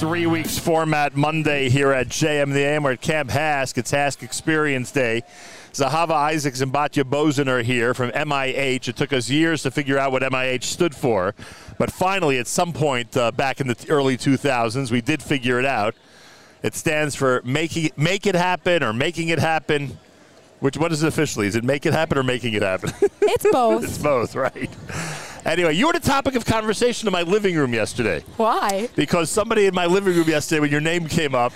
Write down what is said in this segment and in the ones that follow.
three weeks format Monday here at JM the AM. We're at Camp HASC. It's HASC Experience Day. Zahava Isaacs and Batya Bozen are here from MIH. It took us years to figure out what MIH stood for, but finally, at some point uh, back in the early 2000s, we did figure it out. It stands for making make it happen or making it happen. Which what is it officially? Is it make it happen or making it happen? It's both. it's both, right? Anyway, you were the topic of conversation in my living room yesterday Why? because somebody in my living room yesterday, when your name came up,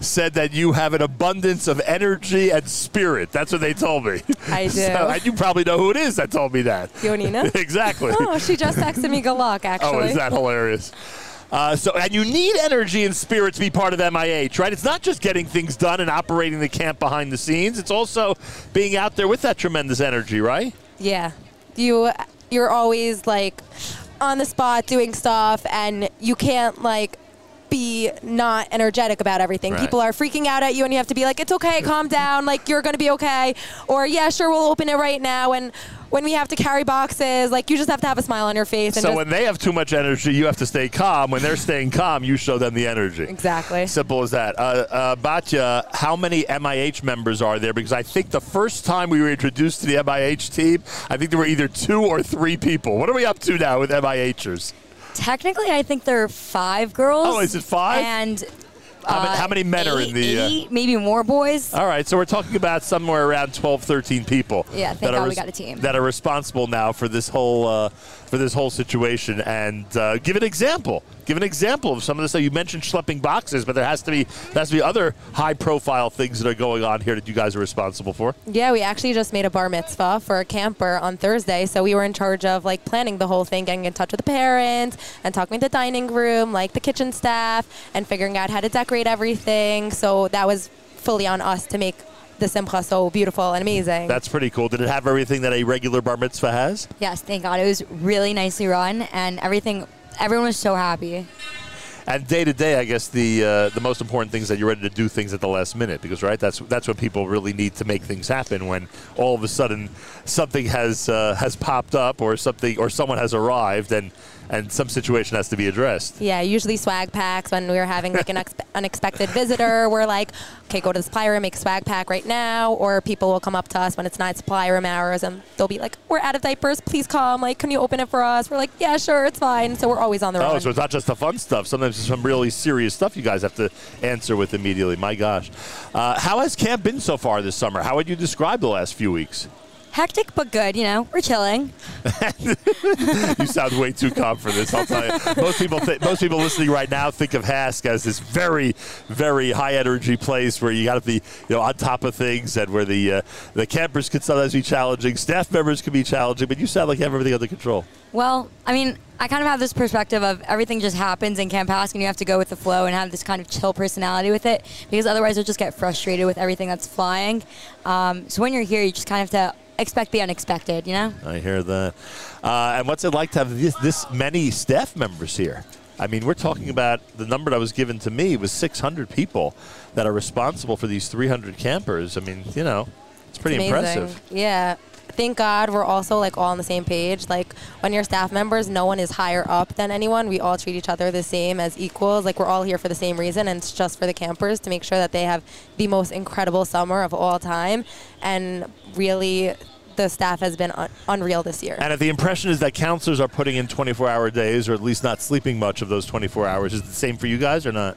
said that you have an abundance of energy and spirit. That's what they told me. I do. So, and you probably know who it is that told me that. Yonina? exactly. Oh, she just texted me good luck, actually. Oh, is that hilarious? Uh, so, and you need energy and spirit to be part of MIH, right? It's not just getting things done and operating the camp behind the scenes. It's also being out there with that tremendous energy, right? Yeah. You you're always like on the spot doing stuff and you can't like be not energetic about everything. Right. People are freaking out at you and you have to be like, It's okay, calm down, like you're gonna be okay. Or yeah, sure we'll open it right now and when we have to carry boxes, like you just have to have a smile on your face and So when they have too much energy, you have to stay calm. When they're staying calm, you show them the energy. Exactly. Simple as that. Uh, uh, Batya, how many MIH members are there? Because I think the first time we were introduced to the MIH team, I think there were either two or three people. What are we up to now with MIHers? Technically, I think there are five girls. Oh, is it five? And How, many, uh, how many men are in eight- the? Uh, eight, maybe more boys. all right, so we're talking about somewhere around 12, 13 people. Yeah, thank that are God we got a team. That are responsible now for this whole uh, for this whole situation. And uh, give an example. Give an example of some of this. You mentioned schlepping boxes, but there has to be there has to be other high profile things that are going on here that you guys are responsible for. Yeah, we actually just made a bar mitzvah for a camper on Thursday, so we were in charge of like planning the whole thing, getting in touch with the parents, and talking with the dining room, like the kitchen staff, and figuring out how to decorate everything. So that was fully on us to make the simcha so beautiful and amazing. That's pretty cool. Did it have everything that a regular bar mitzvah has? Yes, thank God. It was really nicely run, and everything. Everyone was so happy. And day to day, I guess the uh, the most important thing is that you're ready to do things at the last minute because right, that's that's what people really need to make things happen. When all of a sudden something has uh, has popped up or something or someone has arrived and and some situation has to be addressed. yeah, usually swag packs when we're having like an expe- unexpected visitor. We're like, okay, go to the supply room, make a swag pack right now. Or people will come up to us when it's not supply room hours and they'll be like, we're out of diapers, please come. Like, can you open it for us? We're like, yeah, sure, it's fine. So we're always on the Oh, run. so it's not just the fun stuff. Sometimes it's some really serious stuff you guys have to answer with immediately. My gosh, uh, how has camp been so far this summer? How would you describe the last few weeks? Hectic but good. You know, we're chilling. you sound way too calm for this. I'll tell you. Most people, th- most people listening right now think of HASC as this very, very high energy place where you got to be, you know, on top of things, and where the uh, the campers can sometimes be challenging, staff members can be challenging, but you sound like you have everything under control. Well, I mean, I kind of have this perspective of everything just happens in Camp HASC, and you have to go with the flow and have this kind of chill personality with it, because otherwise you'll just get frustrated with everything that's flying. Um, so when you're here, you just kind of have to expect the unexpected, you know? I hear that. Uh, and what's it like to have this, this many staff members here? I mean, we're talking about the number that was given to me was 600 people that are responsible for these 300 campers. I mean, you know, it's pretty It's impressive. Yeah. Thank God we're also like all on the same page. Like when you're staff members, no one is higher up than anyone. We all treat each other the same as equals. Like we're all here for the same reason, and it's just for the campers to make sure that they have the most incredible summer of all time. And really, the staff has been un- unreal this year. And if the impression is that counselors are putting in 24 hour days or at least not sleeping much of those 24 hours, is it the same for you guys or not?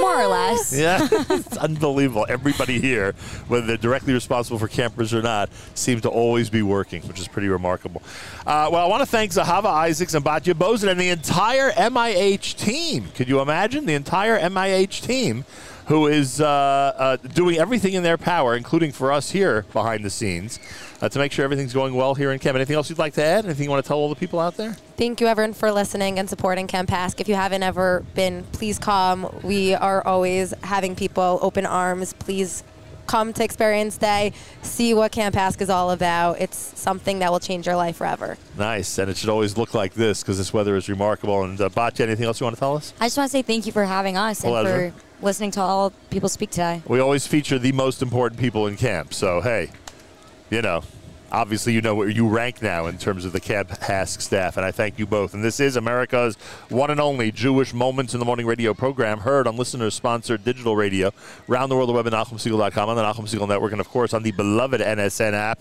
More or less. Yeah, it's unbelievable. Everybody here, whether they're directly responsible for campers or not, seem to always be working, which is pretty remarkable. Uh, well, I want to thank Zahava Isaacs and Batya Bozen and the entire MIH team. Could you imagine the entire MIH team? Who is uh, uh, doing everything in their power, including for us here behind the scenes, uh, to make sure everything's going well here in camp. Anything else you'd like to add? Anything you want to tell all the people out there? Thank you, everyone, for listening and supporting Camp HASC. If you haven't ever been, please come. We are always having people open arms. Please come to Experience Day, see what Camp HASC is all about. It's something that will change your life forever. Nice, and it should always look like this because this weather is remarkable. And uh, Batya, anything else you want to tell us? I just want to say thank you for having us Pleasure. and for listening to all people speak today. We always feature the most important people in camp. So, hey, you know, obviously you know where you rank now in terms of the Camp HASC staff, and I thank you both. And this is America's one and only Jewish Moments in the Morning radio program, heard on listener-sponsored digital radio, around the world, the web at NachumSegal.com, on the Nachum Segal Network, and of course on the beloved NSN app.